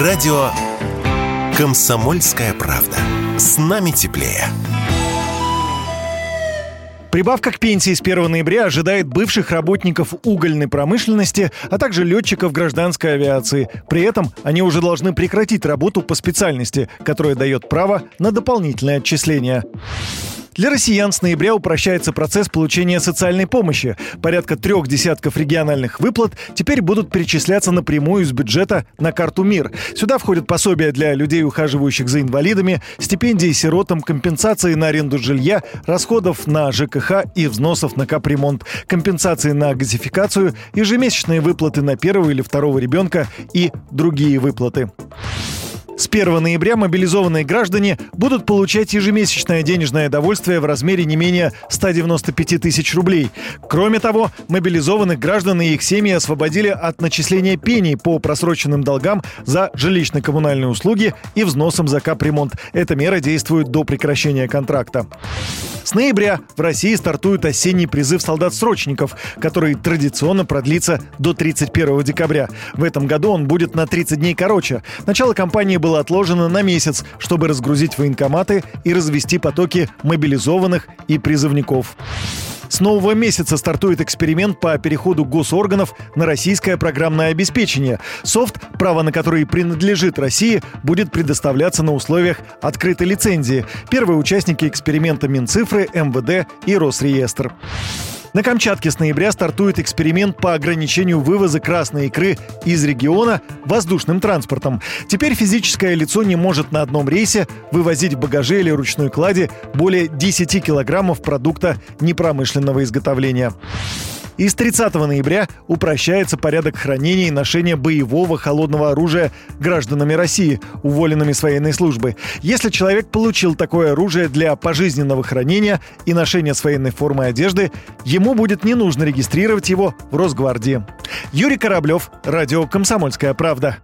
Радио «Комсомольская правда». С нами теплее. Прибавка к пенсии с 1 ноября ожидает бывших работников угольной промышленности, а также летчиков гражданской авиации. При этом они уже должны прекратить работу по специальности, которая дает право на дополнительное отчисление. Для россиян с ноября упрощается процесс получения социальной помощи. Порядка трех десятков региональных выплат теперь будут перечисляться напрямую из бюджета на карту МИР. Сюда входят пособия для людей, ухаживающих за инвалидами, стипендии сиротам, компенсации на аренду жилья, расходов на ЖКХ и взносов на капремонт, компенсации на газификацию, ежемесячные выплаты на первого или второго ребенка и другие выплаты. С 1 ноября мобилизованные граждане будут получать ежемесячное денежное довольствие в размере не менее 195 тысяч рублей. Кроме того, мобилизованных граждан и их семьи освободили от начисления пений по просроченным долгам за жилищно-коммунальные услуги и взносом за капремонт. Эта мера действует до прекращения контракта. С ноября в России стартует осенний призыв солдат-срочников, который традиционно продлится до 31 декабря. В этом году он будет на 30 дней короче. Начало кампании было отложено на месяц, чтобы разгрузить военкоматы и развести потоки мобилизованных и призывников. С нового месяца стартует эксперимент по переходу госорганов на российское программное обеспечение. Софт, право на который принадлежит России, будет предоставляться на условиях открытой лицензии. Первые участники эксперимента Минцифры, МВД и Росреестр. На Камчатке с ноября стартует эксперимент по ограничению вывоза красной икры из региона воздушным транспортом. Теперь физическое лицо не может на одном рейсе вывозить в багаже или ручной кладе более 10 килограммов продукта непромышленного изготовления. И с 30 ноября упрощается порядок хранения и ношения боевого холодного оружия гражданами России, уволенными с военной службы. Если человек получил такое оружие для пожизненного хранения и ношения с военной формы одежды, ему будет не нужно регистрировать его в Росгвардии. Юрий Кораблев, Радио «Комсомольская правда».